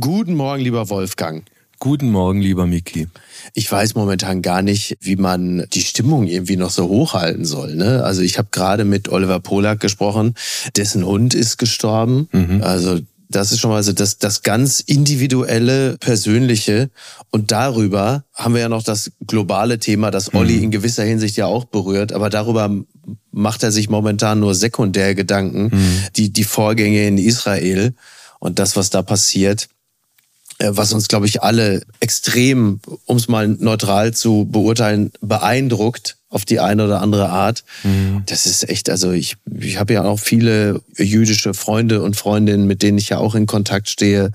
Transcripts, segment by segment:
Guten Morgen, lieber Wolfgang. Guten Morgen, lieber Miki. Ich weiß momentan gar nicht, wie man die Stimmung irgendwie noch so hochhalten soll. Ne? Also ich habe gerade mit Oliver Polak gesprochen, dessen Hund ist gestorben. Mhm. Also das ist schon mal so das, das ganz individuelle, persönliche. Und darüber haben wir ja noch das globale Thema, das Olli mhm. in gewisser Hinsicht ja auch berührt. Aber darüber macht er sich momentan nur sekundär Gedanken. Mhm. Die, die Vorgänge in Israel und das, was da passiert. Äh, was uns, glaube ich, alle extrem, um es mal neutral zu beurteilen, beeindruckt auf die eine oder andere Art. Mhm. Das ist echt, also ich, ich habe ja auch viele jüdische Freunde und Freundinnen, mit denen ich ja auch in Kontakt stehe.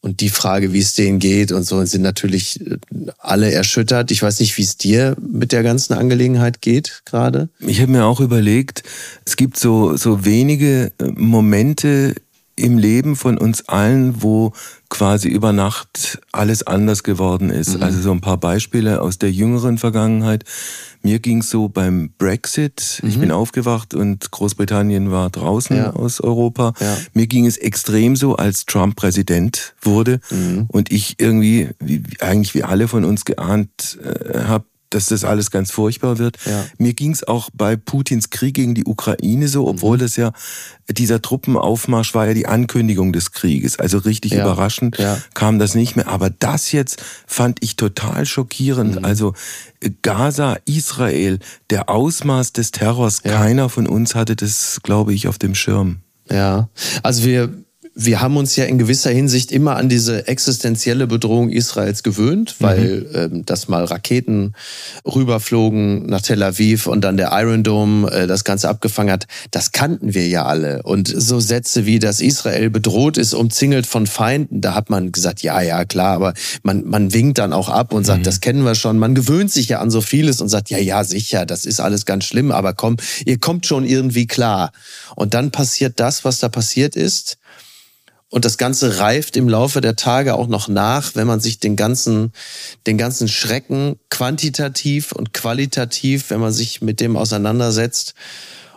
Und die Frage, wie es denen geht und so, sind natürlich äh, alle erschüttert. Ich weiß nicht, wie es dir mit der ganzen Angelegenheit geht gerade. Ich habe mir auch überlegt, es gibt so, so wenige äh, Momente im Leben von uns allen, wo quasi über Nacht alles anders geworden ist. Mhm. Also so ein paar Beispiele aus der jüngeren Vergangenheit. Mir ging es so beim Brexit. Mhm. Ich bin aufgewacht und Großbritannien war draußen ja. aus Europa. Ja. Mir ging es extrem so, als Trump Präsident wurde mhm. und ich irgendwie, wie, eigentlich wie alle von uns geahnt äh, habe, dass das alles ganz furchtbar wird. Ja. Mir ging es auch bei Putins Krieg gegen die Ukraine so, obwohl mhm. das ja, dieser Truppenaufmarsch war ja die Ankündigung des Krieges. Also richtig ja. überraschend ja. kam das nicht mehr. Aber das jetzt fand ich total schockierend. Mhm. Also Gaza, Israel, der Ausmaß des Terrors, keiner von uns hatte das, glaube ich, auf dem Schirm. Ja, also wir wir haben uns ja in gewisser Hinsicht immer an diese existenzielle Bedrohung Israels gewöhnt, weil mhm. ähm, das mal Raketen rüberflogen nach Tel Aviv und dann der Iron Dome äh, das Ganze abgefangen hat. Das kannten wir ja alle. Und so Sätze wie, dass Israel bedroht ist, umzingelt von Feinden, da hat man gesagt, ja, ja, klar, aber man, man winkt dann auch ab und sagt, mhm. das kennen wir schon. Man gewöhnt sich ja an so vieles und sagt, ja, ja, sicher, das ist alles ganz schlimm, aber komm, ihr kommt schon irgendwie klar. Und dann passiert das, was da passiert ist. Und das Ganze reift im Laufe der Tage auch noch nach, wenn man sich den ganzen, den ganzen Schrecken quantitativ und qualitativ, wenn man sich mit dem auseinandersetzt.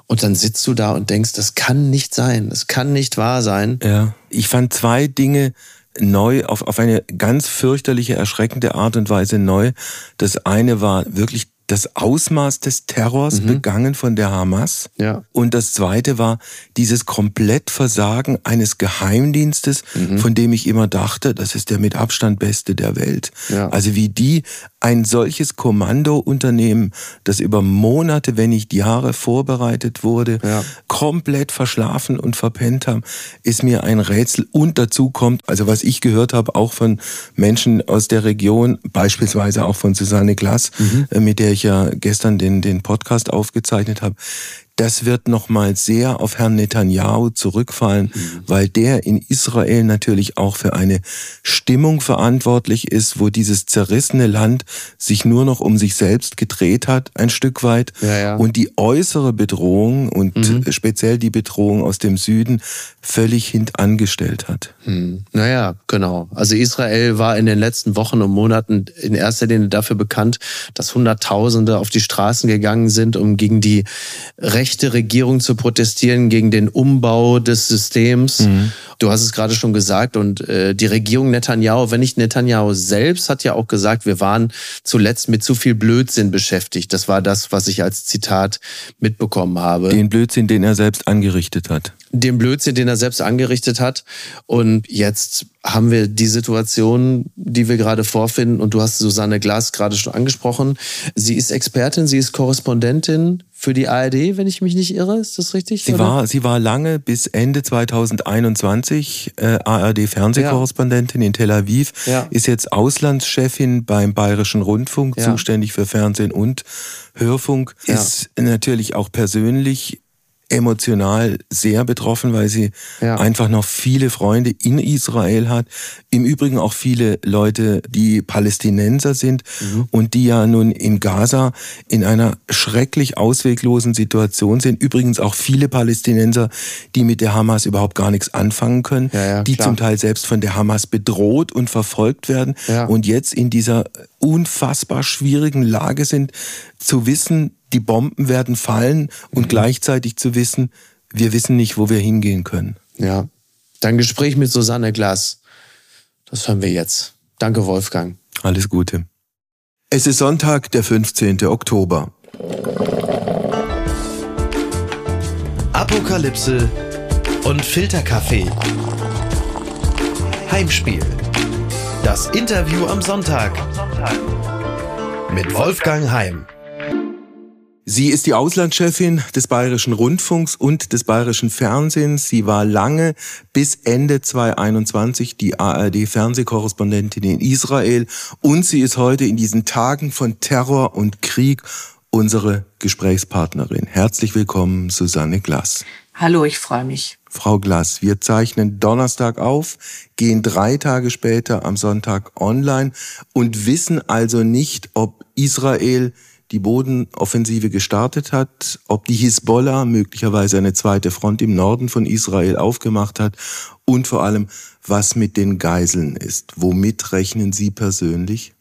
Und dann sitzt du da und denkst, das kann nicht sein, das kann nicht wahr sein. Ja, ich fand zwei Dinge neu, auf, auf eine ganz fürchterliche, erschreckende Art und Weise neu. Das eine war wirklich das Ausmaß des Terrors mhm. begangen von der Hamas. Ja. Und das zweite war dieses Komplettversagen eines Geheimdienstes, mhm. von dem ich immer dachte, das ist der mit Abstand beste der Welt. Ja. Also wie die ein solches Kommandounternehmen, das über Monate, wenn nicht Jahre vorbereitet wurde, ja. komplett verschlafen und verpennt haben, ist mir ein Rätsel. Und dazu kommt, also was ich gehört habe, auch von Menschen aus der Region, beispielsweise auch von Susanne Glass, mhm. Äh, mit der ich ja gestern den, den Podcast aufgezeichnet habe, das wird nochmal sehr auf Herrn Netanyahu zurückfallen, mhm. weil der in Israel natürlich auch für eine Stimmung verantwortlich ist, wo dieses zerrissene Land sich nur noch um sich selbst gedreht hat, ein Stück weit. Ja, ja. Und die äußere Bedrohung und mhm. speziell die Bedrohung aus dem Süden völlig hintangestellt hat. Mhm. Naja, genau. Also Israel war in den letzten Wochen und Monaten in erster Linie dafür bekannt, dass Hunderttausende auf die Straßen gegangen sind, um gegen die Rechte rechte Regierung zu protestieren gegen den Umbau des Systems. Mhm. Du hast es gerade schon gesagt und äh, die Regierung Netanyahu, wenn nicht Netanyahu selbst, hat ja auch gesagt, wir waren zuletzt mit zu viel Blödsinn beschäftigt. Das war das, was ich als Zitat mitbekommen habe. Den Blödsinn, den er selbst angerichtet hat. Den Blödsinn, den er selbst angerichtet hat. Und jetzt haben wir die Situation, die wir gerade vorfinden. Und du hast Susanne Glas gerade schon angesprochen. Sie ist Expertin, sie ist Korrespondentin für die ARD, wenn ich mich nicht irre. Ist das richtig? Sie, war, sie war lange bis Ende 2021 äh, ARD-Fernsehkorrespondentin ja. in Tel Aviv, ja. ist jetzt Auslandschefin beim Bayerischen Rundfunk, ja. zuständig für Fernsehen und Hörfunk, ist natürlich auch persönlich emotional sehr betroffen, weil sie ja. einfach noch viele Freunde in Israel hat. Im Übrigen auch viele Leute, die Palästinenser sind mhm. und die ja nun in Gaza in einer schrecklich ausweglosen Situation sind. Übrigens auch viele Palästinenser, die mit der Hamas überhaupt gar nichts anfangen können, ja, ja, die klar. zum Teil selbst von der Hamas bedroht und verfolgt werden und jetzt in dieser unfassbar schwierigen Lage sind, zu wissen, die Bomben werden fallen und mhm. gleichzeitig zu wissen, wir wissen nicht, wo wir hingehen können. Ja. Dein Gespräch mit Susanne Glass. Das hören wir jetzt. Danke, Wolfgang. Alles Gute. Es ist Sonntag, der 15. Oktober. Apokalypse und Filterkaffee. Heimspiel. Das Interview am Sonntag. Mit Wolfgang Heim. Sie ist die Auslandschefin des Bayerischen Rundfunks und des Bayerischen Fernsehens. Sie war lange bis Ende 2021 die ARD-Fernsehkorrespondentin in Israel und sie ist heute in diesen Tagen von Terror und Krieg unsere Gesprächspartnerin. Herzlich willkommen, Susanne Glass. Hallo, ich freue mich. Frau Glass, wir zeichnen Donnerstag auf, gehen drei Tage später am Sonntag online und wissen also nicht, ob Israel die Bodenoffensive gestartet hat, ob die Hisbollah möglicherweise eine zweite Front im Norden von Israel aufgemacht hat und vor allem, was mit den Geiseln ist. Womit rechnen Sie persönlich?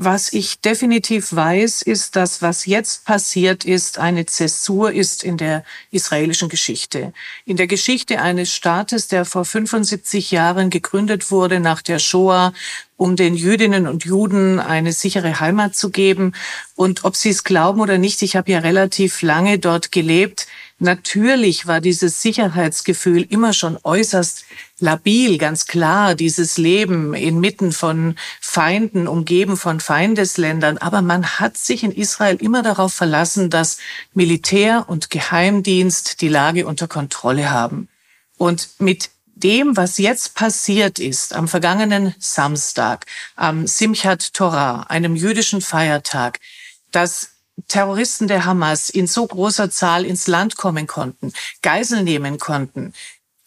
Was ich definitiv weiß, ist, dass was jetzt passiert ist, eine Zäsur ist in der israelischen Geschichte. In der Geschichte eines Staates, der vor 75 Jahren gegründet wurde nach der Shoah, um den Jüdinnen und Juden eine sichere Heimat zu geben. Und ob sie es glauben oder nicht, ich habe ja relativ lange dort gelebt. Natürlich war dieses Sicherheitsgefühl immer schon äußerst labil, ganz klar, dieses Leben inmitten von Feinden, umgeben von Feindesländern. Aber man hat sich in Israel immer darauf verlassen, dass Militär und Geheimdienst die Lage unter Kontrolle haben. Und mit dem, was jetzt passiert ist, am vergangenen Samstag, am Simchat Torah, einem jüdischen Feiertag, dass Terroristen der Hamas in so großer Zahl ins Land kommen konnten, Geisel nehmen konnten,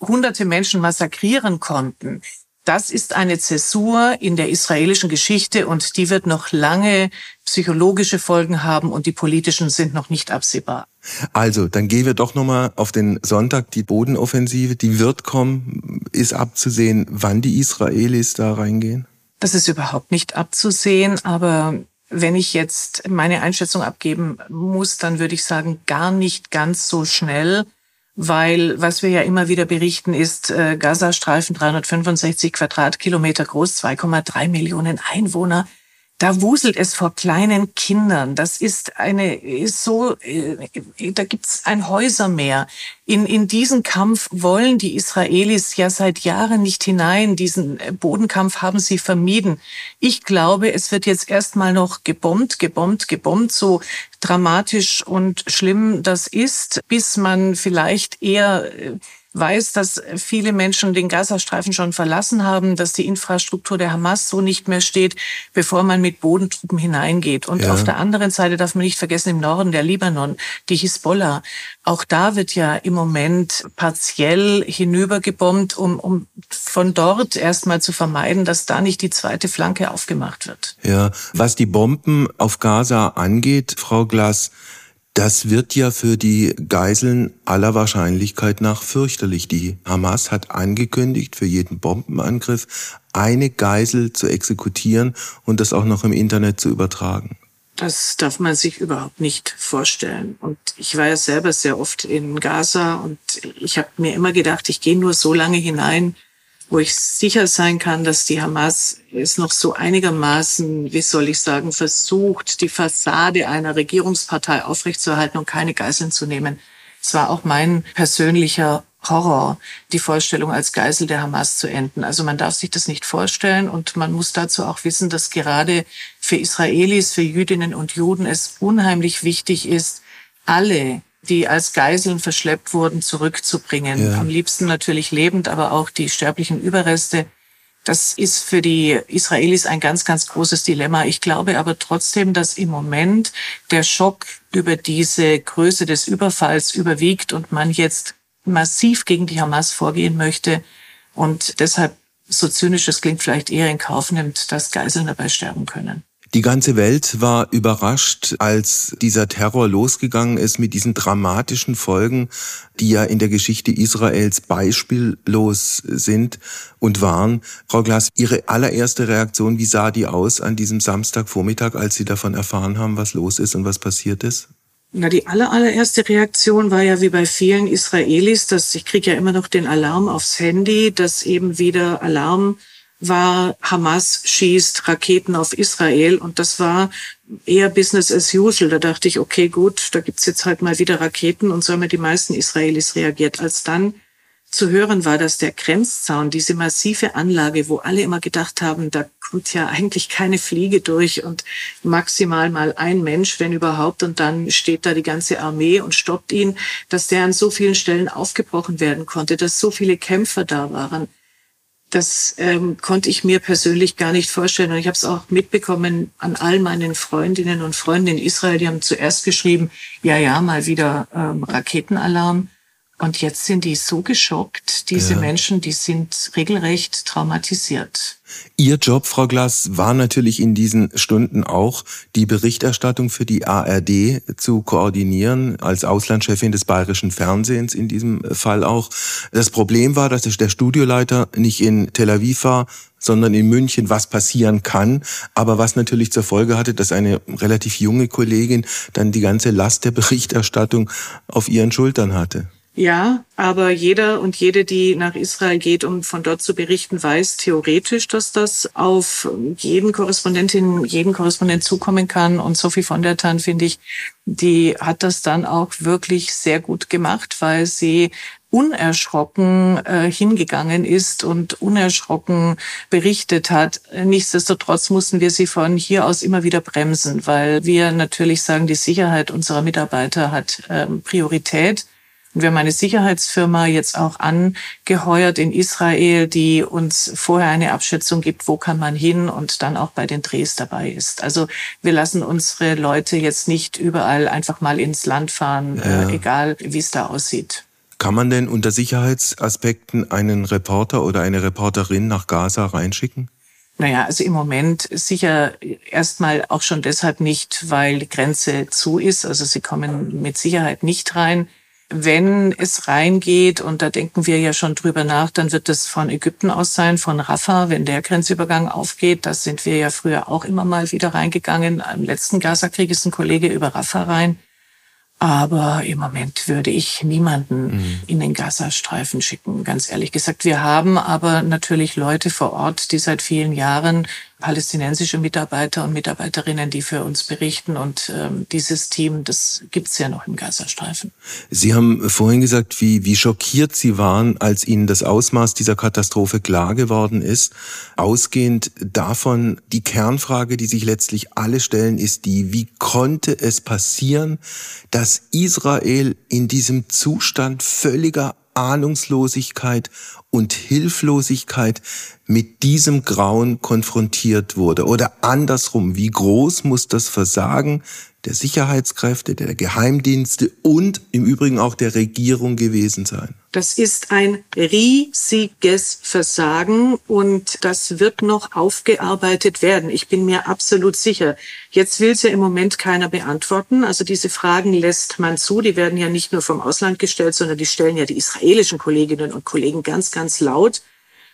hunderte Menschen massakrieren konnten. Das ist eine Zäsur in der israelischen Geschichte und die wird noch lange psychologische Folgen haben und die politischen sind noch nicht absehbar. Also, dann gehen wir doch nochmal auf den Sonntag. Die Bodenoffensive, die wird kommen, ist abzusehen, wann die Israelis da reingehen? Das ist überhaupt nicht abzusehen, aber wenn ich jetzt meine Einschätzung abgeben muss, dann würde ich sagen, gar nicht ganz so schnell, weil was wir ja immer wieder berichten ist, äh, Gazastreifen 365 Quadratkilometer groß, 2,3 Millionen Einwohner da wuselt es vor kleinen Kindern. Das ist eine, ist so, äh, da gibt's ein Häusermeer. In, in diesen Kampf wollen die Israelis ja seit Jahren nicht hinein. Diesen äh, Bodenkampf haben sie vermieden. Ich glaube, es wird jetzt erstmal noch gebombt, gebombt, gebombt, so dramatisch und schlimm das ist, bis man vielleicht eher äh, weiß, dass viele Menschen den Gazastreifen schon verlassen haben, dass die Infrastruktur der Hamas so nicht mehr steht, bevor man mit Bodentruppen hineingeht. Und ja. auf der anderen Seite darf man nicht vergessen, im Norden der Libanon, die Hisbollah. Auch da wird ja im Moment partiell hinübergebombt, um, um von dort erstmal zu vermeiden, dass da nicht die zweite Flanke aufgemacht wird. Ja, was die Bomben auf Gaza angeht, Frau Glass, das wird ja für die Geiseln aller Wahrscheinlichkeit nach fürchterlich. Die Hamas hat angekündigt, für jeden Bombenangriff eine Geisel zu exekutieren und das auch noch im Internet zu übertragen. Das darf man sich überhaupt nicht vorstellen. Und ich war ja selber sehr oft in Gaza und ich habe mir immer gedacht, ich gehe nur so lange hinein, wo ich sicher sein kann, dass die Hamas es noch so einigermaßen, wie soll ich sagen, versucht, die Fassade einer Regierungspartei aufrechtzuerhalten und keine Geiseln zu nehmen. Es war auch mein persönlicher Horror, die Vorstellung als Geisel der Hamas zu enden. Also man darf sich das nicht vorstellen und man muss dazu auch wissen, dass gerade für Israelis, für Jüdinnen und Juden es unheimlich wichtig ist, alle die als Geiseln verschleppt wurden, zurückzubringen. Ja. Am liebsten natürlich lebend, aber auch die sterblichen Überreste. Das ist für die Israelis ein ganz, ganz großes Dilemma. Ich glaube aber trotzdem, dass im Moment der Schock über diese Größe des Überfalls überwiegt und man jetzt massiv gegen die Hamas vorgehen möchte und deshalb, so zynisch es klingt, vielleicht eher in Kauf nimmt, dass Geiseln dabei sterben können. Die ganze Welt war überrascht, als dieser Terror losgegangen ist mit diesen dramatischen Folgen, die ja in der Geschichte Israels beispiellos sind und waren. Frau Glass, Ihre allererste Reaktion, wie sah die aus an diesem Samstagvormittag, als Sie davon erfahren haben, was los ist und was passiert ist? Na, die aller, allererste Reaktion war ja wie bei vielen Israelis, dass ich kriege ja immer noch den Alarm aufs Handy, dass eben wieder Alarm war, Hamas schießt Raketen auf Israel und das war eher Business as usual. Da dachte ich, okay, gut, da gibt's jetzt halt mal wieder Raketen und so haben die meisten Israelis reagiert. Als dann zu hören war, dass der Grenzzaun, diese massive Anlage, wo alle immer gedacht haben, da kommt ja eigentlich keine Fliege durch und maximal mal ein Mensch, wenn überhaupt, und dann steht da die ganze Armee und stoppt ihn, dass der an so vielen Stellen aufgebrochen werden konnte, dass so viele Kämpfer da waren. Das ähm, konnte ich mir persönlich gar nicht vorstellen. Und ich habe es auch mitbekommen an all meinen Freundinnen und Freunden in Israel. Die haben zuerst geschrieben, ja, ja, mal wieder ähm, Raketenalarm. Und jetzt sind die so geschockt, diese ja. Menschen, die sind regelrecht traumatisiert. Ihr Job, Frau Glass, war natürlich in diesen Stunden auch, die Berichterstattung für die ARD zu koordinieren, als Auslandschefin des bayerischen Fernsehens in diesem Fall auch. Das Problem war, dass der Studioleiter nicht in Tel Aviv war, sondern in München, was passieren kann, aber was natürlich zur Folge hatte, dass eine relativ junge Kollegin dann die ganze Last der Berichterstattung auf ihren Schultern hatte. Ja, aber jeder und jede, die nach Israel geht, um von dort zu berichten, weiß theoretisch, dass das auf jeden Korrespondentin, jeden Korrespondent zukommen kann. Und Sophie von der Tan, finde ich, die hat das dann auch wirklich sehr gut gemacht, weil sie unerschrocken äh, hingegangen ist und unerschrocken berichtet hat. Nichtsdestotrotz mussten wir sie von hier aus immer wieder bremsen, weil wir natürlich sagen, die Sicherheit unserer Mitarbeiter hat ähm, Priorität. Und wir haben eine Sicherheitsfirma jetzt auch angeheuert in Israel, die uns vorher eine Abschätzung gibt, wo kann man hin und dann auch bei den Drehs dabei ist. Also wir lassen unsere Leute jetzt nicht überall einfach mal ins Land fahren, ja. äh, egal wie es da aussieht. Kann man denn unter Sicherheitsaspekten einen Reporter oder eine Reporterin nach Gaza reinschicken? Naja, also im Moment sicher erstmal auch schon deshalb nicht, weil die Grenze zu ist. Also sie kommen mit Sicherheit nicht rein wenn es reingeht, und da denken wir ja schon drüber nach, dann wird es von Ägypten aus sein, von Rafah, wenn der Grenzübergang aufgeht. Das sind wir ja früher auch immer mal wieder reingegangen. Im letzten Gazakrieg ist ein Kollege über Rafah rein. Aber im Moment würde ich niemanden mhm. in den Gazastreifen schicken, ganz ehrlich gesagt. Wir haben aber natürlich Leute vor Ort, die seit vielen Jahren palästinensische Mitarbeiter und Mitarbeiterinnen, die für uns berichten. Und ähm, dieses Team, das gibt's ja noch im Gazastreifen. Sie haben vorhin gesagt, wie, wie schockiert Sie waren, als Ihnen das Ausmaß dieser Katastrophe klar geworden ist. Ausgehend davon, die Kernfrage, die sich letztlich alle stellen, ist die, wie konnte es passieren, dass Israel in diesem Zustand völliger Ahnungslosigkeit und Hilflosigkeit mit diesem Grauen konfrontiert wurde. Oder andersrum, wie groß muss das Versagen der Sicherheitskräfte, der Geheimdienste und im Übrigen auch der Regierung gewesen sein? Das ist ein riesiges Versagen und das wird noch aufgearbeitet werden. Ich bin mir absolut sicher. Jetzt will es ja im Moment keiner beantworten. Also diese Fragen lässt man zu. Die werden ja nicht nur vom Ausland gestellt, sondern die stellen ja die israelischen Kolleginnen und Kollegen ganz, ganz laut.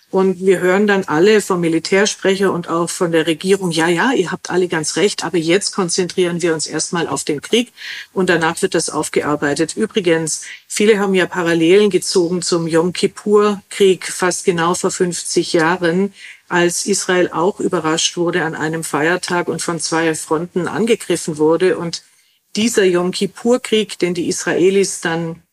Und wir hören dann alle vom Militärsprecher und auch von der Regierung, ja, ja, ihr habt alle ganz recht, aber jetzt konzentrieren wir uns erstmal auf den Krieg und danach wird das aufgearbeitet. Übrigens, viele haben ja Parallelen gezogen zum Yom Kippur-Krieg fast genau vor 50 Jahren, als Israel auch überrascht wurde an einem Feiertag und von zwei Fronten angegriffen wurde. Und dieser Yom Kippur-Krieg, den die Israelis dann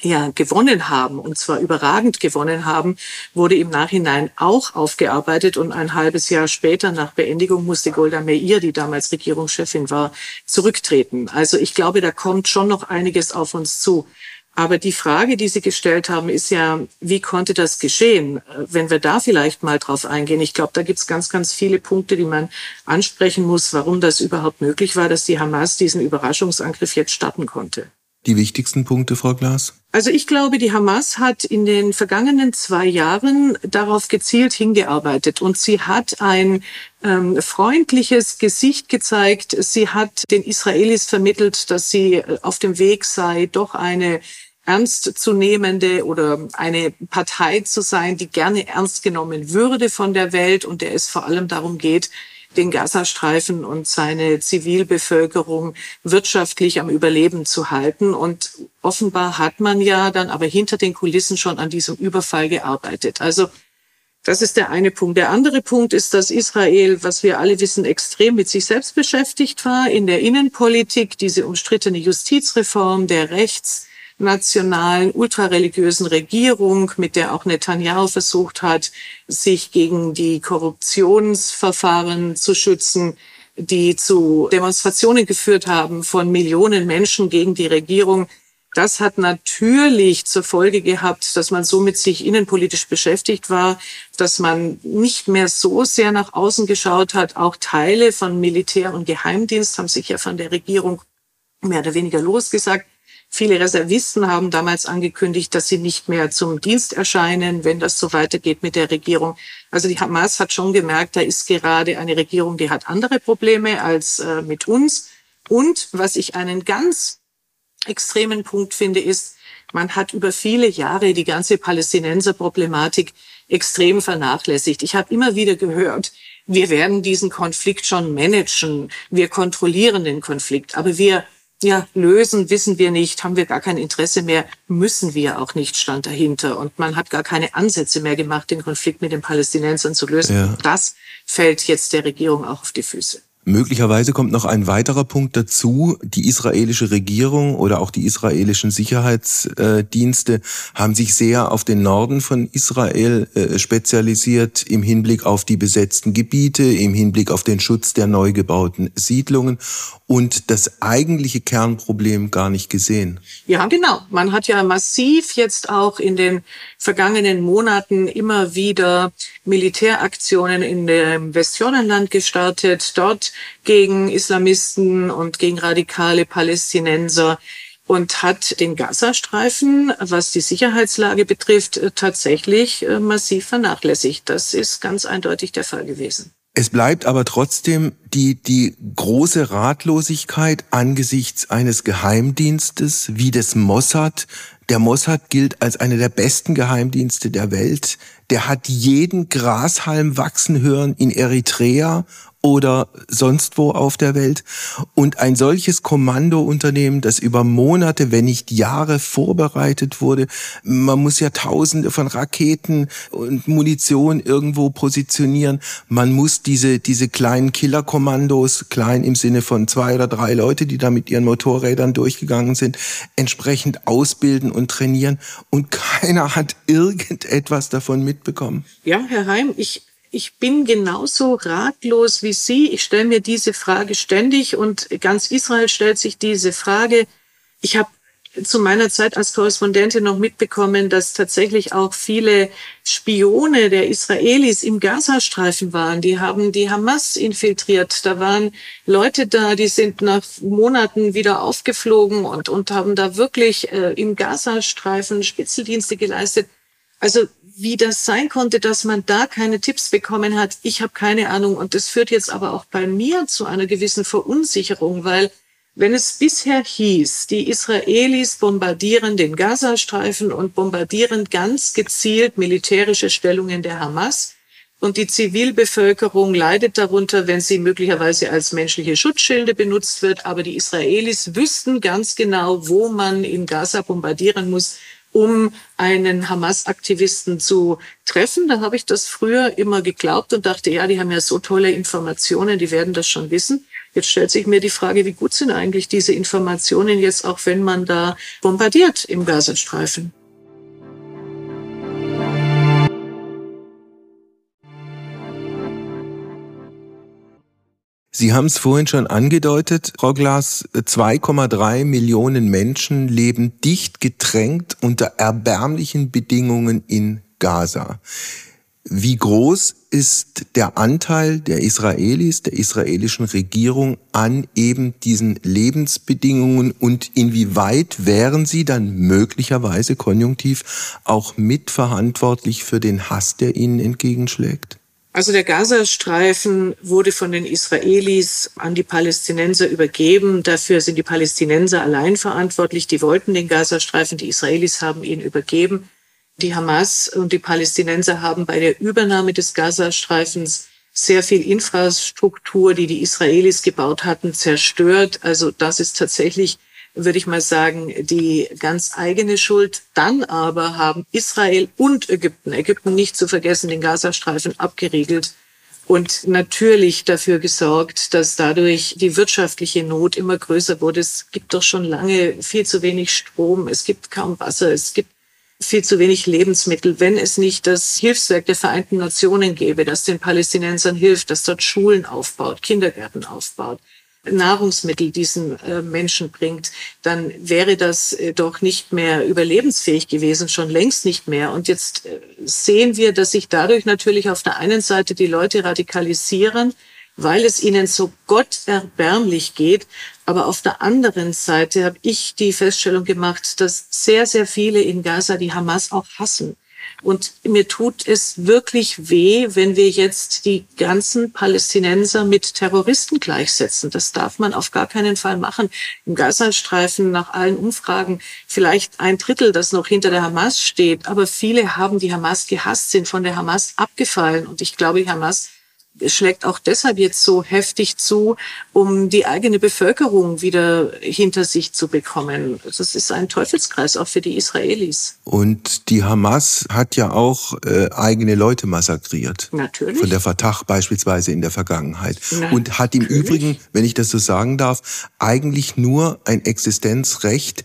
ja, gewonnen haben, und zwar überragend gewonnen haben, wurde im Nachhinein auch aufgearbeitet und ein halbes Jahr später nach Beendigung musste Golda Meir, die damals Regierungschefin war, zurücktreten. Also ich glaube, da kommt schon noch einiges auf uns zu. Aber die Frage, die Sie gestellt haben, ist ja, wie konnte das geschehen? Wenn wir da vielleicht mal drauf eingehen. Ich glaube, da gibt es ganz, ganz viele Punkte, die man ansprechen muss, warum das überhaupt möglich war, dass die Hamas diesen Überraschungsangriff jetzt starten konnte die wichtigsten Punkte, Frau Glas? Also ich glaube, die Hamas hat in den vergangenen zwei Jahren darauf gezielt hingearbeitet und sie hat ein ähm, freundliches Gesicht gezeigt. Sie hat den Israelis vermittelt, dass sie auf dem Weg sei, doch eine ernstzunehmende oder eine Partei zu sein, die gerne ernst genommen würde von der Welt und der es vor allem darum geht, den Gazastreifen und seine Zivilbevölkerung wirtschaftlich am Überleben zu halten. Und offenbar hat man ja dann aber hinter den Kulissen schon an diesem Überfall gearbeitet. Also Das ist der eine Punkt. Der andere Punkt ist, dass Israel, was wir alle wissen, extrem mit sich selbst beschäftigt war in der Innenpolitik, diese umstrittene Justizreform der rechtsnationalen, ultrareligiösen Regierung, mit der auch Netanyahu versucht hat, sich gegen die Korruptionsverfahren zu schützen, die zu Demonstrationen geführt haben von Millionen Menschen gegen die Regierung. Das hat natürlich zur Folge gehabt, dass man so mit sich innenpolitisch beschäftigt war, dass man nicht mehr so sehr nach außen geschaut hat. Auch Teile von Militär und Geheimdienst haben sich ja von der Regierung mehr oder weniger losgesagt. Viele Reservisten haben damals angekündigt, dass sie nicht mehr zum Dienst erscheinen, wenn das so weitergeht mit der Regierung. Also die Hamas hat schon gemerkt, da ist gerade eine Regierung, die hat andere Probleme als äh, mit uns. Und was ich einen ganz extremen Punkt finde, ist, man hat über viele Jahre die ganze Palästinenser-Problematik extrem vernachlässigt. Ich habe immer wieder gehört, wir werden diesen Konflikt schon managen, wir kontrollieren den Konflikt, aber wir ja, lösen wissen wir nicht, haben wir gar kein Interesse mehr, müssen wir auch nicht, stand dahinter. Und man hat gar keine Ansätze mehr gemacht, den Konflikt mit den Palästinensern zu lösen. Ja. Das fällt jetzt der Regierung auch auf die Füße. Möglicherweise kommt noch ein weiterer Punkt dazu. Die israelische Regierung oder auch die israelischen Sicherheitsdienste haben sich sehr auf den Norden von Israel äh, spezialisiert im Hinblick auf die besetzten Gebiete, im Hinblick auf den Schutz der neu gebauten Siedlungen und das eigentliche Kernproblem gar nicht gesehen. Ja, genau. Man hat ja massiv jetzt auch in den vergangenen Monaten immer wieder Militäraktionen in dem Westjordanland gestartet, dort gegen Islamisten und gegen radikale Palästinenser und hat den Gazastreifen, was die Sicherheitslage betrifft, tatsächlich äh, massiv vernachlässigt. Das ist ganz eindeutig der Fall gewesen. Es bleibt aber trotzdem die, die große Ratlosigkeit angesichts eines Geheimdienstes wie des Mossad. Der Mossad gilt als einer der besten Geheimdienste der Welt. Der hat jeden Grashalm wachsen hören in Eritrea oder sonst wo auf der Welt. Und ein solches Kommandounternehmen, das über Monate, wenn nicht Jahre vorbereitet wurde, man muss ja tausende von Raketen und Munition irgendwo positionieren. Man muss diese, diese kleinen Killerkommandos, klein im Sinne von zwei oder drei Leute, die da mit ihren Motorrädern durchgegangen sind, entsprechend ausbilden und trainieren. Und keiner hat irgendetwas davon mitbekommen. Ja, Herr Heim, ich ich bin genauso ratlos wie Sie. Ich stelle mir diese Frage ständig und ganz Israel stellt sich diese Frage. Ich habe zu meiner Zeit als Korrespondentin noch mitbekommen, dass tatsächlich auch viele Spione der Israelis im Gazastreifen waren. Die haben die Hamas infiltriert. Da waren Leute da, die sind nach Monaten wieder aufgeflogen und, und haben da wirklich äh, im Gazastreifen Spitzeldienste geleistet. Also wie das sein konnte, dass man da keine Tipps bekommen hat, ich habe keine Ahnung. Und das führt jetzt aber auch bei mir zu einer gewissen Verunsicherung, weil wenn es bisher hieß, die Israelis bombardieren den Gazastreifen und bombardieren ganz gezielt militärische Stellungen der Hamas, und die Zivilbevölkerung leidet darunter, wenn sie möglicherweise als menschliche Schutzschilde benutzt wird. Aber die Israelis wüssten ganz genau, wo man in Gaza bombardieren muss, um einen Hamas-Aktivisten zu treffen. Da habe ich das früher immer geglaubt und dachte, ja, die haben ja so tolle Informationen, die werden das schon wissen. Jetzt stellt sich mir die Frage, wie gut sind eigentlich diese Informationen jetzt, auch wenn man da bombardiert im Gazastreifen? Sie haben es vorhin schon angedeutet, Frau Glas, 2,3 Millionen Menschen leben dicht gedrängt unter erbärmlichen Bedingungen in Gaza. Wie groß ist der Anteil der Israelis, der israelischen Regierung an eben diesen Lebensbedingungen und inwieweit wären sie dann möglicherweise konjunktiv auch mitverantwortlich für den Hass, der ihnen entgegenschlägt? Also der Gazastreifen wurde von den Israelis an die Palästinenser übergeben. Dafür sind die Palästinenser allein verantwortlich. Die wollten den Gazastreifen, die Israelis haben ihn übergeben. Die Hamas und die Palästinenser haben bei der Übernahme des Gazastreifens sehr viel Infrastruktur, die die Israelis gebaut hatten, zerstört. Also das ist tatsächlich würde ich mal sagen, die ganz eigene Schuld. Dann aber haben Israel und Ägypten, Ägypten nicht zu vergessen, den Gazastreifen abgeriegelt und natürlich dafür gesorgt, dass dadurch die wirtschaftliche Not immer größer wurde. Es gibt doch schon lange viel zu wenig Strom, es gibt kaum Wasser, es gibt viel zu wenig Lebensmittel, wenn es nicht das Hilfswerk der Vereinten Nationen gäbe, das den Palästinensern hilft, das dort Schulen aufbaut, Kindergärten aufbaut. Nahrungsmittel diesen äh, Menschen bringt, dann wäre das äh, doch nicht mehr überlebensfähig gewesen, schon längst nicht mehr. Und jetzt äh, sehen wir, dass sich dadurch natürlich auf der einen Seite die Leute radikalisieren, weil es ihnen so gotterbärmlich geht. Aber auf der anderen Seite habe ich die Feststellung gemacht, dass sehr, sehr viele in Gaza die Hamas auch hassen. Und mir tut es wirklich weh, wenn wir jetzt die ganzen Palästinenser mit Terroristen gleichsetzen. Das darf man auf gar keinen Fall machen. Im Gazastreifen nach allen Umfragen vielleicht ein Drittel, das noch hinter der Hamas steht. Aber viele haben die Hamas gehasst, sind von der Hamas abgefallen. Und ich glaube, Hamas schlägt auch deshalb jetzt so heftig zu, um die eigene Bevölkerung wieder hinter sich zu bekommen. Das ist ein Teufelskreis auch für die Israelis. Und die Hamas hat ja auch äh, eigene Leute massakriert. Natürlich. Von der Fatah beispielsweise in der Vergangenheit. Natürlich. Und hat im Übrigen, wenn ich das so sagen darf, eigentlich nur ein Existenzrecht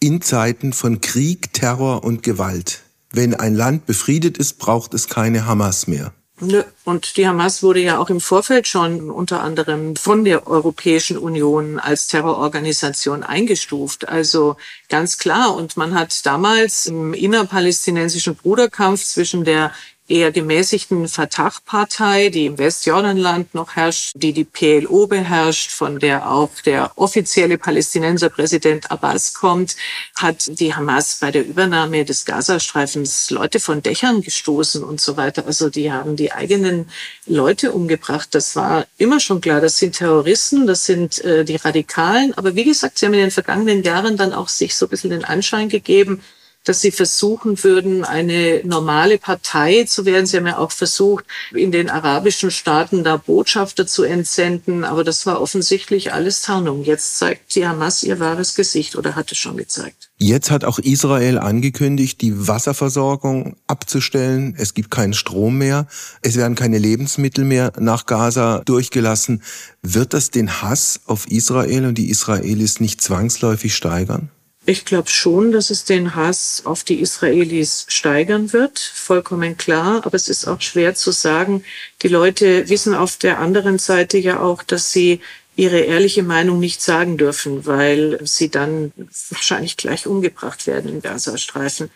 in Zeiten von Krieg, Terror und Gewalt. Wenn ein Land befriedet ist, braucht es keine Hamas mehr. Nö. Und die Hamas wurde ja auch im Vorfeld schon unter anderem von der Europäischen Union als Terrororganisation eingestuft. Also ganz klar. Und man hat damals im innerpalästinensischen Bruderkampf zwischen der eher gemäßigten Fatah-Partei, die im Westjordanland noch herrscht, die die PLO beherrscht, von der auch der offizielle Palästinenserpräsident Abbas kommt, hat die Hamas bei der Übernahme des Gazastreifens Leute von Dächern gestoßen und so weiter. Also die haben die eigenen Leute umgebracht. Das war immer schon klar. Das sind Terroristen, das sind äh, die Radikalen. Aber wie gesagt, sie haben in den vergangenen Jahren dann auch sich so ein bisschen den Anschein gegeben, dass sie versuchen würden, eine normale Partei zu werden. Sie haben ja auch versucht, in den arabischen Staaten da Botschafter zu entsenden, aber das war offensichtlich alles Tarnung. Jetzt zeigt die Hamas ihr wahres Gesicht oder hat es schon gezeigt. Jetzt hat auch Israel angekündigt, die Wasserversorgung abzustellen. Es gibt keinen Strom mehr. Es werden keine Lebensmittel mehr nach Gaza durchgelassen. Wird das den Hass auf Israel und die Israelis nicht zwangsläufig steigern? Ich glaube schon, dass es den Hass auf die Israelis steigern wird, vollkommen klar. Aber es ist auch schwer zu sagen. Die Leute wissen auf der anderen Seite ja auch, dass sie ihre ehrliche Meinung nicht sagen dürfen, weil sie dann wahrscheinlich gleich umgebracht werden im Gazastreifen.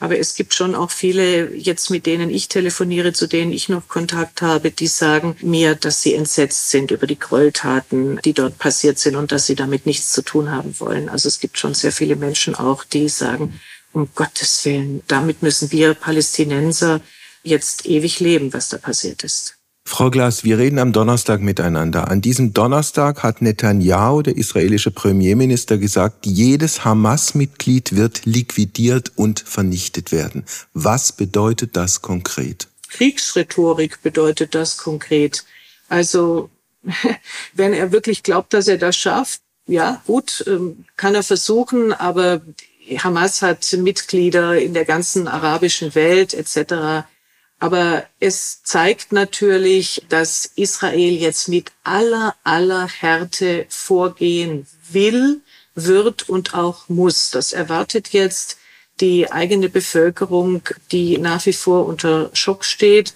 Aber es gibt schon auch viele, jetzt mit denen ich telefoniere, zu denen ich noch Kontakt habe, die sagen mir, dass sie entsetzt sind über die Gräueltaten, die dort passiert sind und dass sie damit nichts zu tun haben wollen. Also es gibt schon sehr viele Menschen auch, die sagen, um Gottes Willen, damit müssen wir Palästinenser jetzt ewig leben, was da passiert ist. Frau Glas, wir reden am Donnerstag miteinander. An diesem Donnerstag hat Netanyahu, der israelische Premierminister, gesagt, jedes Hamas-Mitglied wird liquidiert und vernichtet werden. Was bedeutet das konkret? Kriegsrhetorik bedeutet das konkret. Also, wenn er wirklich glaubt, dass er das schafft, ja, gut, ähm, kann er versuchen, aber Hamas hat Mitglieder in der ganzen arabischen Welt etc. Aber es zeigt natürlich, dass Israel jetzt mit aller, aller Härte vorgehen will, wird und auch muss. Das erwartet jetzt die eigene Bevölkerung, die nach wie vor unter Schock steht.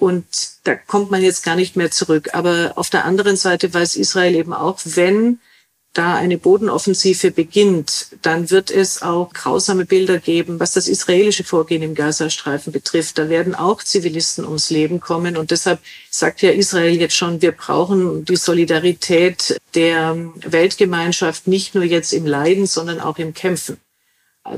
Und da kommt man jetzt gar nicht mehr zurück. Aber auf der anderen Seite weiß Israel eben auch, wenn da eine Bodenoffensive beginnt, dann wird es auch grausame Bilder geben, was das israelische Vorgehen im Gazastreifen betrifft. Da werden auch Zivilisten ums Leben kommen. Und deshalb sagt ja Israel jetzt schon, wir brauchen die Solidarität der Weltgemeinschaft nicht nur jetzt im Leiden, sondern auch im Kämpfen.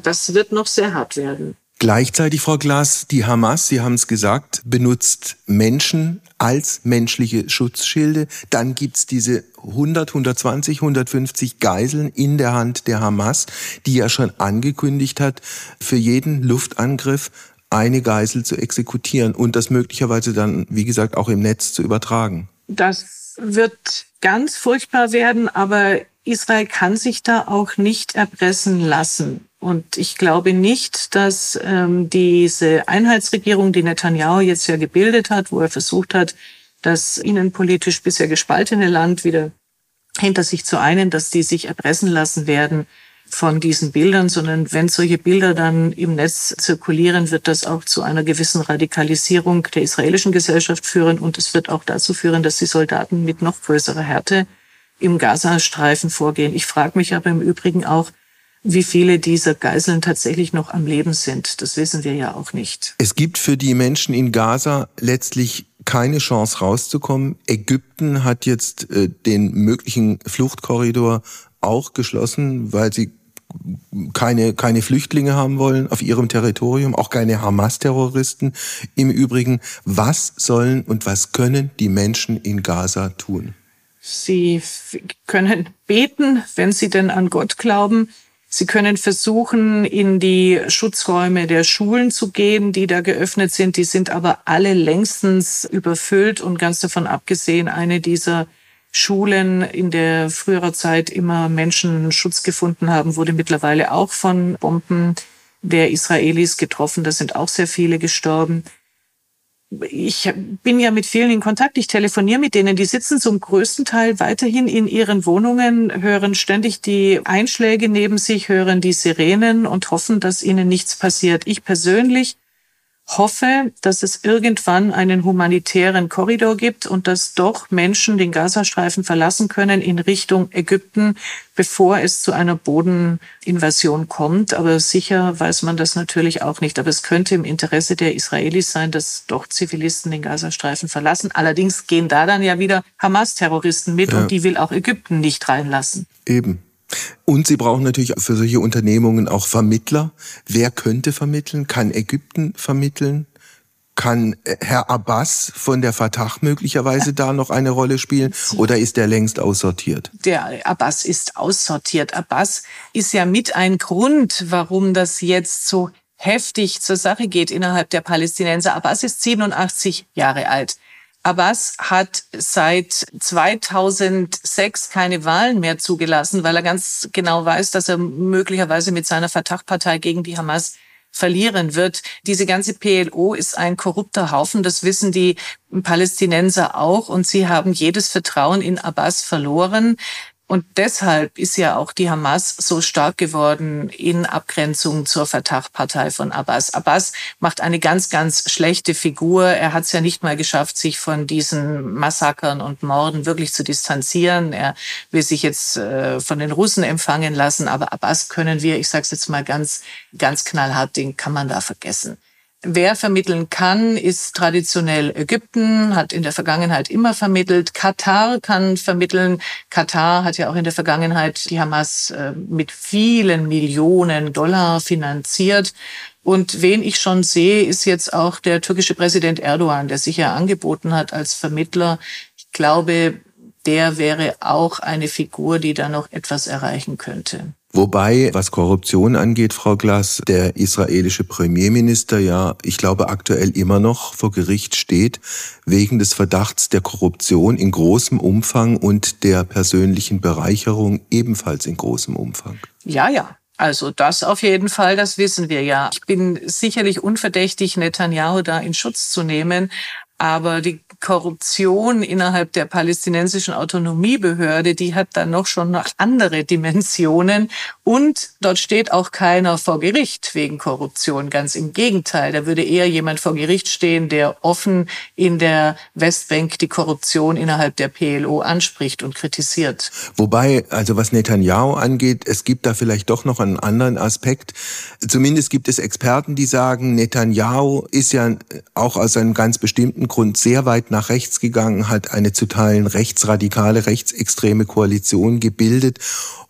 Das wird noch sehr hart werden. Gleichzeitig, Frau Glas, die Hamas, Sie haben es gesagt, benutzt Menschen als menschliche Schutzschilde. Dann gibt's diese 100, 120, 150 Geiseln in der Hand der Hamas, die ja schon angekündigt hat, für jeden Luftangriff eine Geisel zu exekutieren und das möglicherweise dann, wie gesagt, auch im Netz zu übertragen. Das wird ganz furchtbar werden, aber Israel kann sich da auch nicht erpressen lassen. Und ich glaube nicht, dass ähm, diese Einheitsregierung, die Netanyahu jetzt ja gebildet hat, wo er versucht hat, das innenpolitisch bisher gespaltene Land wieder hinter sich zu einen, dass die sich erpressen lassen werden von diesen Bildern, sondern wenn solche Bilder dann im Netz zirkulieren, wird das auch zu einer gewissen Radikalisierung der israelischen Gesellschaft führen und es wird auch dazu führen, dass die Soldaten mit noch größerer Härte im Gazastreifen vorgehen. Ich frage mich aber im Übrigen auch, wie viele dieser Geiseln tatsächlich noch am Leben sind. Das wissen wir ja auch nicht. Es gibt für die Menschen in Gaza letztlich keine Chance rauszukommen. Ägypten hat jetzt äh, den möglichen Fluchtkorridor auch geschlossen, weil sie keine, keine Flüchtlinge haben wollen auf ihrem Territorium, auch keine Hamas-Terroristen. Im Übrigen, was sollen und was können die Menschen in Gaza tun? Sie können beten, wenn sie denn an Gott glauben. Sie können versuchen, in die Schutzräume der Schulen zu gehen, die da geöffnet sind. Die sind aber alle längstens überfüllt und ganz davon abgesehen, eine dieser Schulen in der früherer Zeit immer Menschen Schutz gefunden haben, wurde mittlerweile auch von Bomben der Israelis getroffen. Da sind auch sehr viele gestorben ich bin ja mit vielen in Kontakt, ich telefoniere mit denen, die sitzen zum größten Teil weiterhin in ihren Wohnungen, hören ständig die Einschläge neben sich, hören die Sirenen und hoffen, dass ihnen nichts passiert. Ich persönlich hoffe, dass es irgendwann einen humanitären Korridor gibt und dass doch Menschen den Gazastreifen verlassen können in Richtung Ägypten, bevor es zu einer Bodeninvasion kommt. Aber sicher weiß man das natürlich auch nicht. Aber es könnte im Interesse der Israelis sein, dass doch Zivilisten den Gazastreifen verlassen. Allerdings gehen da dann ja wieder Hamas-Terroristen mit ja. und die will auch Ägypten nicht reinlassen. Eben. Und Sie brauchen natürlich für solche Unternehmungen auch Vermittler. Wer könnte vermitteln? Kann Ägypten vermitteln? Kann äh, Herr Abbas von der Fatah möglicherweise da noch eine Rolle spielen oder ist er längst aussortiert? Der Abbas ist aussortiert. Abbas ist ja mit ein Grund, warum das jetzt so heftig zur Sache geht innerhalb der Palästinenser. Abbas ist 87 Jahre alt. Abbas hat seit 2006 keine Wahlen mehr zugelassen, weil er ganz genau weiß, dass er möglicherweise mit seiner Fatah-Partei gegen die Hamas verlieren wird. Diese ganze PLO ist ein korrupter Haufen, das wissen die Palästinenser auch und sie haben jedes Vertrauen in Abbas verloren. Und deshalb ist ja auch die Hamas so stark geworden in Abgrenzung zur Fatah-Partei von Abbas. Abbas macht eine ganz, ganz schlechte Figur. Er hat es ja nicht mal geschafft, sich von diesen Massakern und Morden wirklich zu distanzieren. Er will sich jetzt äh, von den Russen empfangen lassen. Aber Abbas können wir, ich sage es jetzt mal ganz, ganz knallhart, den kann man da vergessen. Wer vermitteln kann, ist traditionell Ägypten, hat in der Vergangenheit immer vermittelt. Katar kann vermitteln. Katar hat ja auch in der Vergangenheit die Hamas äh, mit vielen Millionen Dollar finanziert. Und wen ich schon sehe, ist jetzt auch der türkische Präsident Erdogan, der sich ja angeboten hat als Vermittler. Ich glaube, der wäre auch eine Figur, die da noch etwas erreichen könnte. Wobei, was Korruption angeht, Frau Glass, der israelische Premierminister ja, ich glaube, aktuell immer noch vor Gericht steht, wegen des Verdachts der Korruption in großem Umfang und der persönlichen Bereicherung ebenfalls in großem Umfang. Ja, ja. Also das auf jeden Fall, das wissen wir ja. Ich bin sicherlich unverdächtig, Netanyahu da in Schutz zu nehmen. Aber die Korruption innerhalb der palästinensischen Autonomiebehörde, die hat dann noch schon noch andere Dimensionen. Und dort steht auch keiner vor Gericht wegen Korruption. Ganz im Gegenteil. Da würde eher jemand vor Gericht stehen, der offen in der Westbank die Korruption innerhalb der PLO anspricht und kritisiert. Wobei, also was Netanyahu angeht, es gibt da vielleicht doch noch einen anderen Aspekt. Zumindest gibt es Experten, die sagen, Netanyahu ist ja auch aus einem ganz bestimmten Grund sehr weit nach rechts gegangen, hat eine zu Teilen rechtsradikale, rechtsextreme Koalition gebildet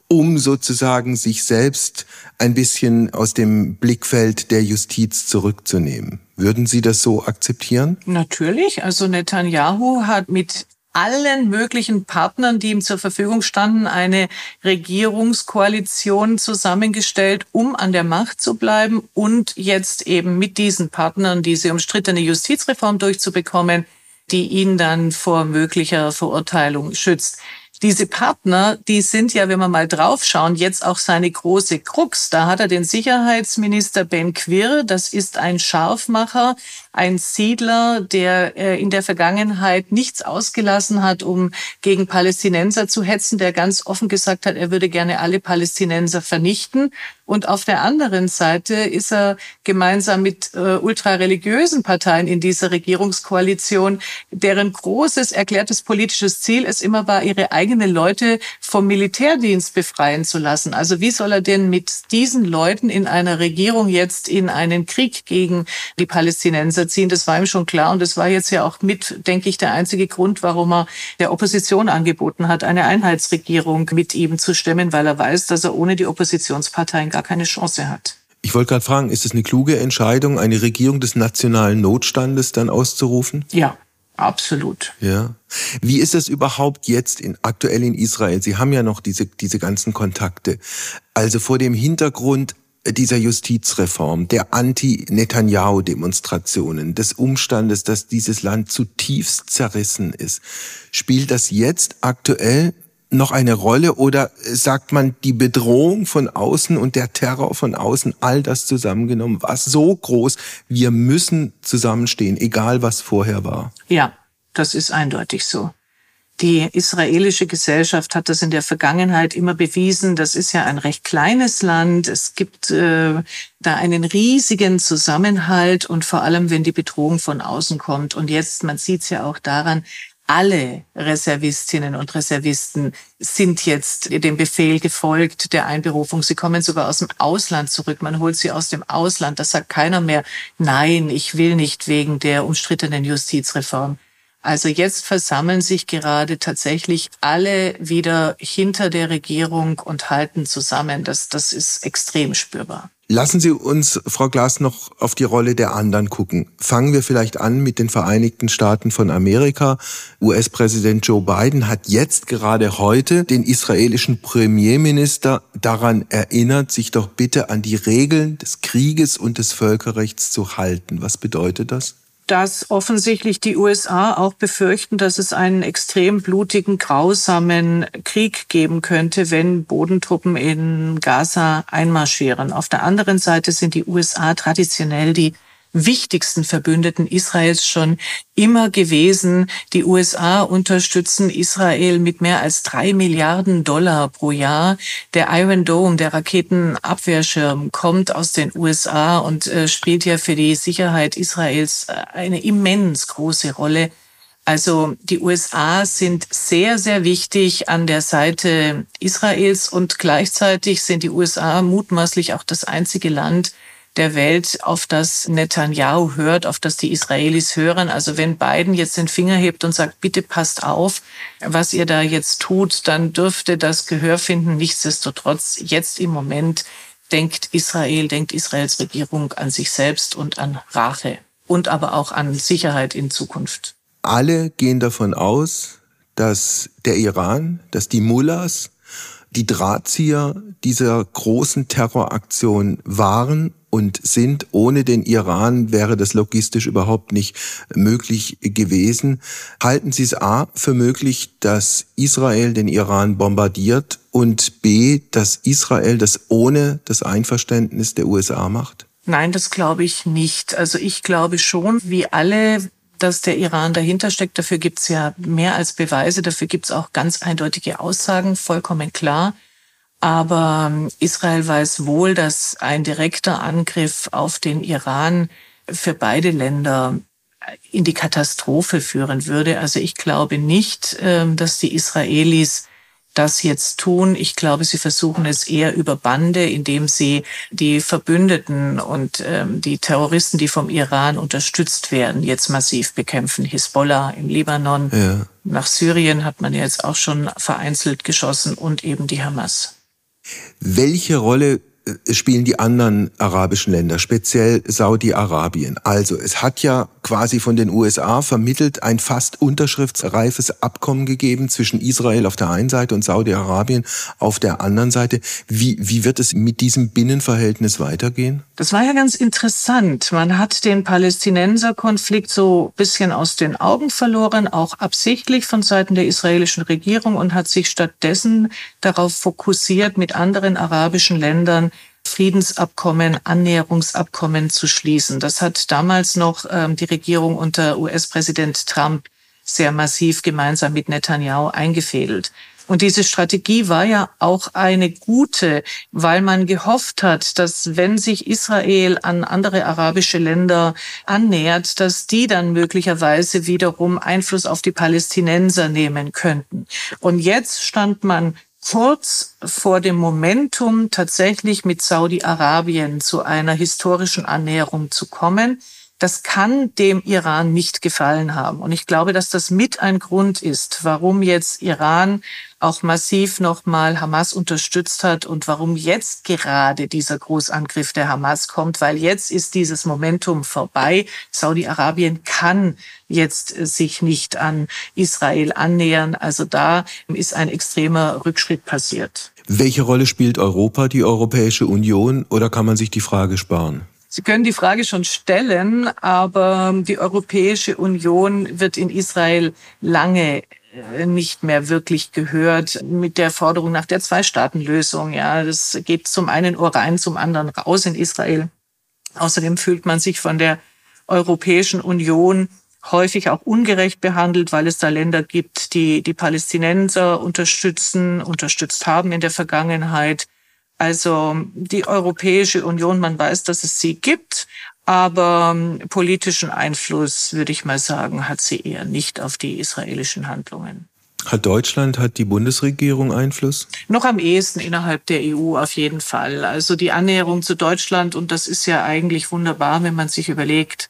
um sozusagen sich selbst ein bisschen aus dem Blickfeld der Justiz zurückzunehmen. Würden Sie das so akzeptieren? Natürlich. Also Netanyahu hat mit allen möglichen Partnern, die ihm zur Verfügung standen, eine Regierungskoalition zusammengestellt, um an der Macht zu bleiben und jetzt eben mit diesen Partnern diese umstrittene Justizreform durchzubekommen, die ihn dann vor möglicher Verurteilung schützt. diese Partner, die sind ja, wenn wir mal draufschauen, jetzt auch seine große Krux. Da hat er den Sicherheitsminister Ben Quir, das ist ein Scharfmacher, ein Siedler, der äh, in der Vergangenheit nichts ausgelassen hat, um gegen Palästinenser zu hetzen, der ganz offen gesagt hat, er würde gerne alle Palästinenser vernichten. Und auf der anderen Seite ist er gemeinsam mit äh, ultrareligiösen Parteien in dieser Regierungskoalition, deren großes erklärtes politisches Ziel es immer war, ihre eigenen Leute vom Militärdienst befreien zu lassen. Also wie soll er denn mit diesen Leuten in einer Regierung jetzt in einen Krieg gegen die Palästinenser ziehen? Das war ihm schon klar. Und das war jetzt ja auch mit, denke ich, der einzige Grund, warum er der Opposition angeboten hat, eine Einheitsregierung mit ihm zu stemmen, weil er weiß, dass er ohne die Oppositionsparteien gar keine Chance hat. Ich wollte gerade fragen, ist es eine kluge Entscheidung, eine Regierung des nationalen Notstandes dann auszurufen? Ja, absolut. Ja. Wie ist es überhaupt jetzt in, aktuell in Israel? Sie haben ja noch diese, diese ganzen Kontakte. Also vor dem Hintergrund dieser Justizreform, der Anti-Netanyahu-Demonstrationen, des Umstandes, dass dieses Land zutiefst zerrissen ist, spielt das jetzt aktuell noch eine Rolle oder sagt man, die Bedrohung von außen und der Terror von außen, all das zusammengenommen, war so groß, wir müssen zusammenstehen, egal was vorher war? Ja, das ist eindeutig so. Die israelische Gesellschaft hat das in der Vergangenheit immer bewiesen. Das ist ja ein recht kleines Land. Es gibt äh, da einen riesigen Zusammenhalt und vor allem, wenn die Bedrohung von außen kommt. Und jetzt, man sieht es ja auch daran, alle Reservistinnen und Reservisten sind jetzt dem Befehl gefolgt der Einberufung. Sie kommen sogar aus dem Ausland zurück. Man holt sie aus dem Ausland. Das sagt keiner mehr, nein, ich will nicht wegen der umstrittenen Justizreform. Also jetzt versammeln sich gerade tatsächlich alle wieder hinter der Regierung und halten zusammen. Das, das ist extrem spürbar. Lassen Sie uns, Frau Glas, noch auf die Rolle der anderen gucken. Fangen wir vielleicht an mit den Vereinigten Staaten von Amerika. US-Präsident Joe Biden hat jetzt gerade heute den israelischen Premierminister daran erinnert, sich doch bitte an die Regeln des Krieges und des Völkerrechts zu halten. Was bedeutet das? Dass offensichtlich die USA auch befürchten, dass es einen extrem blutigen, grausamen Krieg geben könnte, wenn Bodentruppen in Gaza einmarschieren. Auf der anderen Seite sind die USA traditionell die wichtigsten Verbündeten Israels schon immer gewesen. Die USA unterstützen Israel mit mehr als drei Milliarden Dollar pro Jahr. Der Iron Dome, der Raketenabwehrschirm, kommt aus den USA und äh, spielt ja für die Sicherheit Israels äh, eine immens große Rolle. Also die USA sind sehr, sehr wichtig an der Seite Israels und gleichzeitig sind die USA mutmaßlich auch das einzige Land, der Welt, auf das Netanyahu hört, auf das die Israelis hören. Also wenn Biden jetzt den Finger hebt und sagt, bitte passt auf, was ihr da jetzt tut, dann dürfte das Gehör finden. Nichtsdestotrotz, jetzt im Moment denkt Israel, denkt Israels Regierung an sich selbst und an Rache und aber auch an Sicherheit in Zukunft. Alle gehen davon aus, dass der Iran, dass die Mullahs die Drahtzieher dieser großen Terroraktion waren und sind. Ohne den Iran wäre das logistisch überhaupt nicht möglich gewesen. Halten Sie es A für möglich, dass Israel den Iran bombardiert und B, dass Israel das ohne das Einverständnis der USA macht? Nein, das glaube ich nicht. Also ich glaube schon, wie alle dass der Iran dahinter steckt. Dafür gibt es ja mehr als Beweise, dafür gibt es auch ganz eindeutige Aussagen, vollkommen klar. Aber ähm, Israel weiß wohl, dass ein direkter Angriff auf den Iran für beide Länder in die Katastrophe führen würde. Also ich glaube nicht, ähm, dass die Israelis das jetzt tun. Ich glaube, sie versuchen es eher über Bande, indem sie die Verbündeten und ähm, die Terroristen, die vom Iran unterstützt werden, jetzt massiv bekämpfen. Hisbollah im Libanon, ja. nach Syrien hat man jetzt auch schon vereinzelt geschossen und eben die Hamas. Welche Rolle spielen die anderen arabischen Länder, speziell Saudi-Arabien. Also es hat ja quasi von den USA vermittelt ein fast unterschriftsreifes Abkommen gegeben zwischen Israel auf der einen Seite und Saudi-Arabien auf der anderen Seite. Wie, wie wird es mit diesem Binnenverhältnis weitergehen? Das war ja ganz interessant. Man hat den Palästinenser-Konflikt so bisschen aus den Augen verloren, auch absichtlich von Seiten der israelischen Regierung und hat sich stattdessen darauf fokussiert, mit anderen arabischen Ländern Friedensabkommen, Annäherungsabkommen zu schließen. Das hat damals noch ähm, die Regierung unter US-Präsident Trump sehr massiv gemeinsam mit Netanyahu eingefädelt. Und diese Strategie war ja auch eine gute, weil man gehofft hat, dass wenn sich Israel an andere arabische Länder annähert, dass die dann möglicherweise wiederum Einfluss auf die Palästinenser nehmen könnten. Und jetzt stand man kurz vor dem Momentum, tatsächlich mit Saudi-Arabien zu einer historischen Annäherung zu kommen. Das kann dem Iran nicht gefallen haben. Und ich glaube, dass das mit ein Grund ist, warum jetzt Iran auch massiv nochmal Hamas unterstützt hat und warum jetzt gerade dieser Großangriff der Hamas kommt, weil jetzt ist dieses Momentum vorbei. Saudi-Arabien kann jetzt sich nicht an Israel annähern. Also da ist ein extremer Rückschritt passiert. Welche Rolle spielt Europa, die Europäische Union, oder kann man sich die Frage sparen? Sie können die Frage schon stellen, aber die Europäische Union wird in Israel lange äh, nicht mehr wirklich gehört mit der Forderung nach der Zwei-Staaten-Lösung. Ja, das geht zum einen Ohr rein, zum anderen raus in Israel. Außerdem fühlt man sich von der Europäischen Union häufig auch ungerecht behandelt, weil es da Länder gibt, die die Palästinenser unterstützen, unterstützt haben in der Vergangenheit. Also die Europäische Union, man weiß, dass es sie gibt, aber ähm, politischen Einfluss, würde ich mal sagen, hat sie eher nicht auf die israelischen Handlungen. Hat Deutschland, hat die Bundesregierung Einfluss? Noch am ehesten innerhalb der EU auf jeden Fall. Also die Annäherung zu Deutschland, und das ist ja eigentlich wunderbar, wenn man sich überlegt,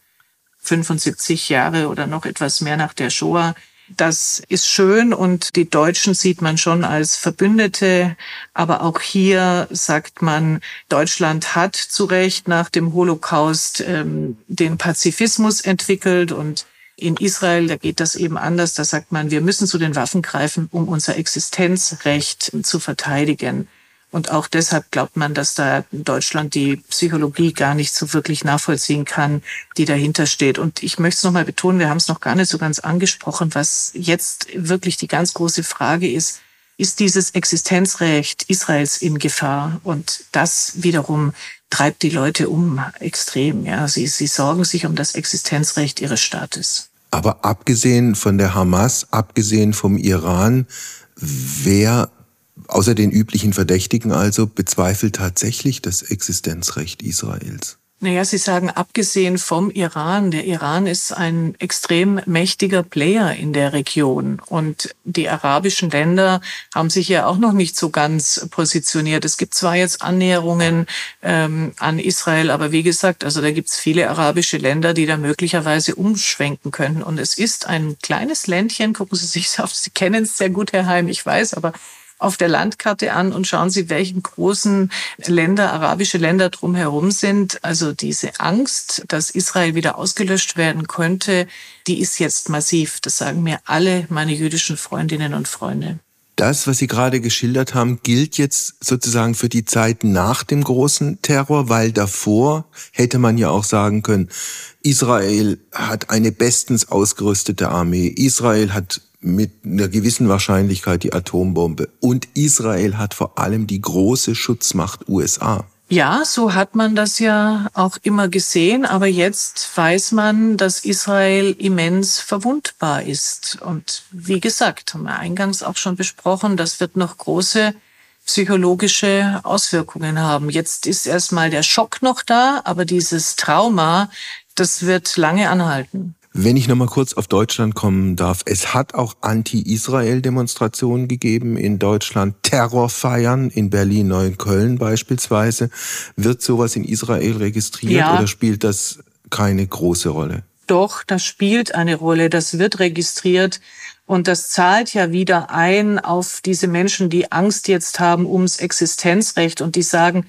75 Jahre oder noch etwas mehr nach der Shoah, das ist schön und die Deutschen sieht man schon als Verbündete. Aber auch hier sagt man, Deutschland hat zu Recht nach dem Holocaust ähm, den Pazifismus entwickelt und in Israel, da geht das eben anders. Da sagt man, wir müssen zu den Waffen greifen, um unser Existenzrecht zu verteidigen. Und auch deshalb glaubt man, dass da Deutschland die Psychologie gar nicht so wirklich nachvollziehen kann, die dahinter steht. Und ich möchte es nochmal betonen, wir haben es noch gar nicht so ganz angesprochen, was jetzt wirklich die ganz große Frage ist, ist dieses Existenzrecht Israels in Gefahr? Und das wiederum treibt die Leute um extrem. Ja, sie, sie sorgen sich um das Existenzrecht ihres Staates. Aber abgesehen von der Hamas, abgesehen vom Iran, wer außer den üblichen Verdächtigen also bezweifelt tatsächlich das Existenzrecht Israels. Naja, Sie sagen, abgesehen vom Iran, der Iran ist ein extrem mächtiger Player in der Region. Und die arabischen Länder haben sich ja auch noch nicht so ganz positioniert. Es gibt zwar jetzt Annäherungen ähm, an Israel, aber wie gesagt, also da gibt es viele arabische Länder, die da möglicherweise umschwenken könnten. Und es ist ein kleines Ländchen, gucken Sie sich auf, Sie kennen es sehr gut, Herr Heim, ich weiß, aber auf der Landkarte an und schauen Sie, welchen großen Länder, arabische Länder drumherum sind. Also diese Angst, dass Israel wieder ausgelöscht werden könnte, die ist jetzt massiv. Das sagen mir alle meine jüdischen Freundinnen und Freunde. Das, was Sie gerade geschildert haben, gilt jetzt sozusagen für die Zeit nach dem großen Terror, weil davor hätte man ja auch sagen können, Israel hat eine bestens ausgerüstete Armee. Israel hat mit einer gewissen Wahrscheinlichkeit die Atombombe. Und Israel hat vor allem die große Schutzmacht USA. Ja, so hat man das ja auch immer gesehen, aber jetzt weiß man, dass Israel immens verwundbar ist. Und wie gesagt, haben wir eingangs auch schon besprochen, das wird noch große psychologische Auswirkungen haben. Jetzt ist erstmal der Schock noch da, aber dieses Trauma, das wird lange anhalten. Wenn ich nochmal kurz auf Deutschland kommen darf, es hat auch Anti-Israel-Demonstrationen gegeben in Deutschland, Terrorfeiern in Berlin, Neukölln beispielsweise. Wird sowas in Israel registriert ja. oder spielt das keine große Rolle? Doch, das spielt eine Rolle, das wird registriert und das zahlt ja wieder ein auf diese Menschen, die Angst jetzt haben ums Existenzrecht und die sagen,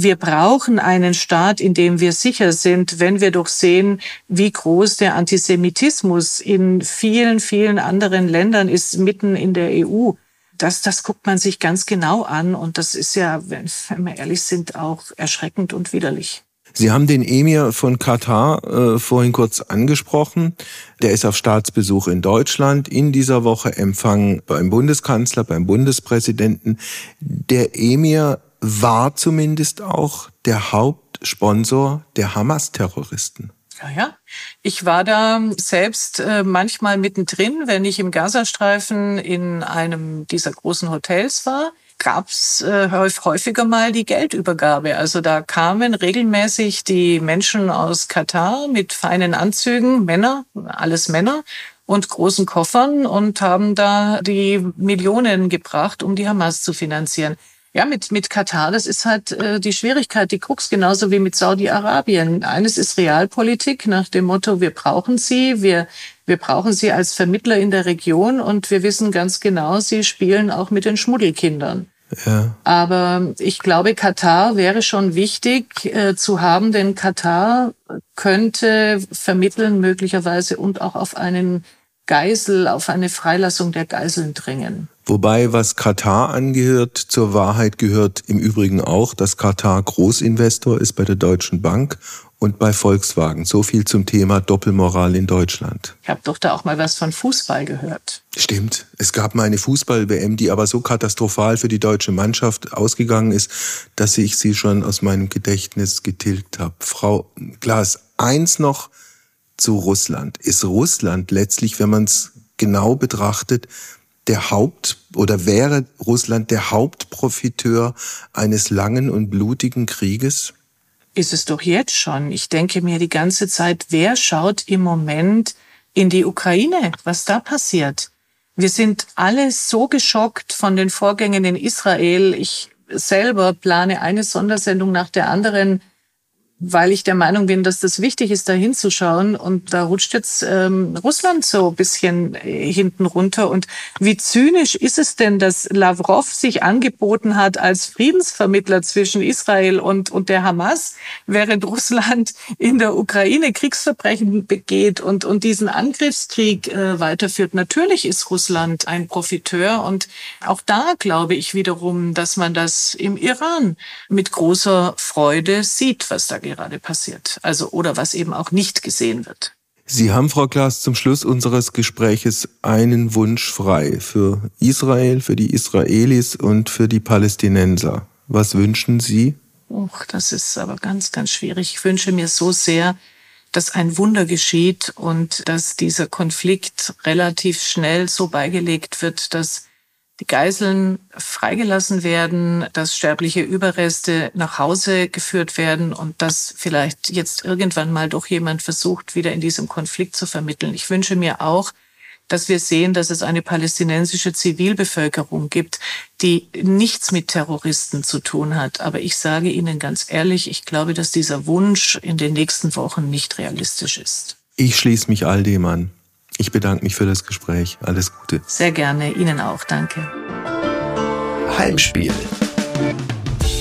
wir brauchen einen Staat, in dem wir sicher sind, wenn wir doch sehen, wie groß der Antisemitismus in vielen, vielen anderen Ländern ist, mitten in der EU. Das, das guckt man sich ganz genau an und das ist ja, wenn, wir ehrlich sind, auch erschreckend und widerlich. Sie haben den Emir von Katar äh, vorhin kurz angesprochen. Der ist auf Staatsbesuch in Deutschland. In dieser Woche Empfang beim Bundeskanzler, beim Bundespräsidenten. Der Emir war zumindest auch der Hauptsponsor der Hamas-Terroristen. Ja, ja. Ich war da selbst äh, manchmal mittendrin, wenn ich im Gazastreifen in einem dieser großen Hotels war gab's äh, häufiger mal die Geldübergabe. Also da kamen regelmäßig die Menschen aus Katar mit feinen Anzügen, Männer, alles Männer und großen Koffern und haben da die Millionen gebracht, um die Hamas zu finanzieren. Ja, mit, mit Katar, das ist halt äh, die Schwierigkeit, die Krux, genauso wie mit Saudi-Arabien. Eines ist Realpolitik nach dem Motto, wir brauchen sie, wir, wir brauchen sie als Vermittler in der Region und wir wissen ganz genau, sie spielen auch mit den Schmuddelkindern. Ja. Aber ich glaube, Katar wäre schon wichtig äh, zu haben, denn Katar könnte vermitteln möglicherweise und auch auf einen Geisel, auf eine Freilassung der Geiseln dringen. Wobei, was Katar angehört, zur Wahrheit gehört im Übrigen auch, dass Katar Großinvestor ist bei der Deutschen Bank und bei Volkswagen. So viel zum Thema Doppelmoral in Deutschland. Ich habe doch da auch mal was von Fußball gehört. Stimmt. Es gab mal eine Fußball-WM, die aber so katastrophal für die deutsche Mannschaft ausgegangen ist, dass ich sie schon aus meinem Gedächtnis getilgt habe. Frau Glas, eins noch zu Russland. Ist Russland letztlich, wenn man es genau betrachtet, der Haupt oder wäre Russland der Hauptprofiteur eines langen und blutigen Krieges? Ist es doch jetzt schon. Ich denke mir die ganze Zeit, wer schaut im Moment in die Ukraine, was da passiert? Wir sind alle so geschockt von den Vorgängen in Israel. Ich selber plane eine Sondersendung nach der anderen weil ich der Meinung bin, dass das wichtig ist, da hinzuschauen. Und da rutscht jetzt ähm, Russland so ein bisschen äh, hinten runter. Und wie zynisch ist es denn, dass Lavrov sich angeboten hat als Friedensvermittler zwischen Israel und, und der Hamas, während Russland in der Ukraine Kriegsverbrechen begeht und, und diesen Angriffskrieg äh, weiterführt. Natürlich ist Russland ein Profiteur. Und auch da glaube ich wiederum, dass man das im Iran mit großer Freude sieht, was da gerade passiert. Also oder was eben auch nicht gesehen wird. Sie haben, Frau Klaas, zum Schluss unseres Gespräches einen Wunsch frei für Israel, für die Israelis und für die Palästinenser. Was wünschen Sie? Och, das ist aber ganz, ganz schwierig. Ich wünsche mir so sehr, dass ein Wunder geschieht und dass dieser Konflikt relativ schnell so beigelegt wird, dass die Geiseln freigelassen werden, dass sterbliche Überreste nach Hause geführt werden und dass vielleicht jetzt irgendwann mal doch jemand versucht, wieder in diesem Konflikt zu vermitteln. Ich wünsche mir auch, dass wir sehen, dass es eine palästinensische Zivilbevölkerung gibt, die nichts mit Terroristen zu tun hat. Aber ich sage Ihnen ganz ehrlich, ich glaube, dass dieser Wunsch in den nächsten Wochen nicht realistisch ist. Ich schließe mich all dem an. Ich bedanke mich für das Gespräch. Alles Gute. Sehr gerne. Ihnen auch. Danke. Heimspiel.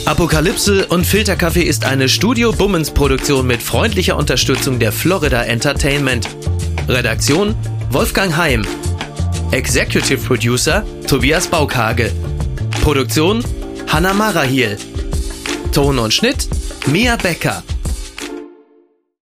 Apokalypse und Filterkaffee ist eine Studio Bummens Produktion mit freundlicher Unterstützung der Florida Entertainment. Redaktion Wolfgang Heim. Executive Producer Tobias Baukage. Produktion Hanna Marahiel. Ton und Schnitt Mia Becker.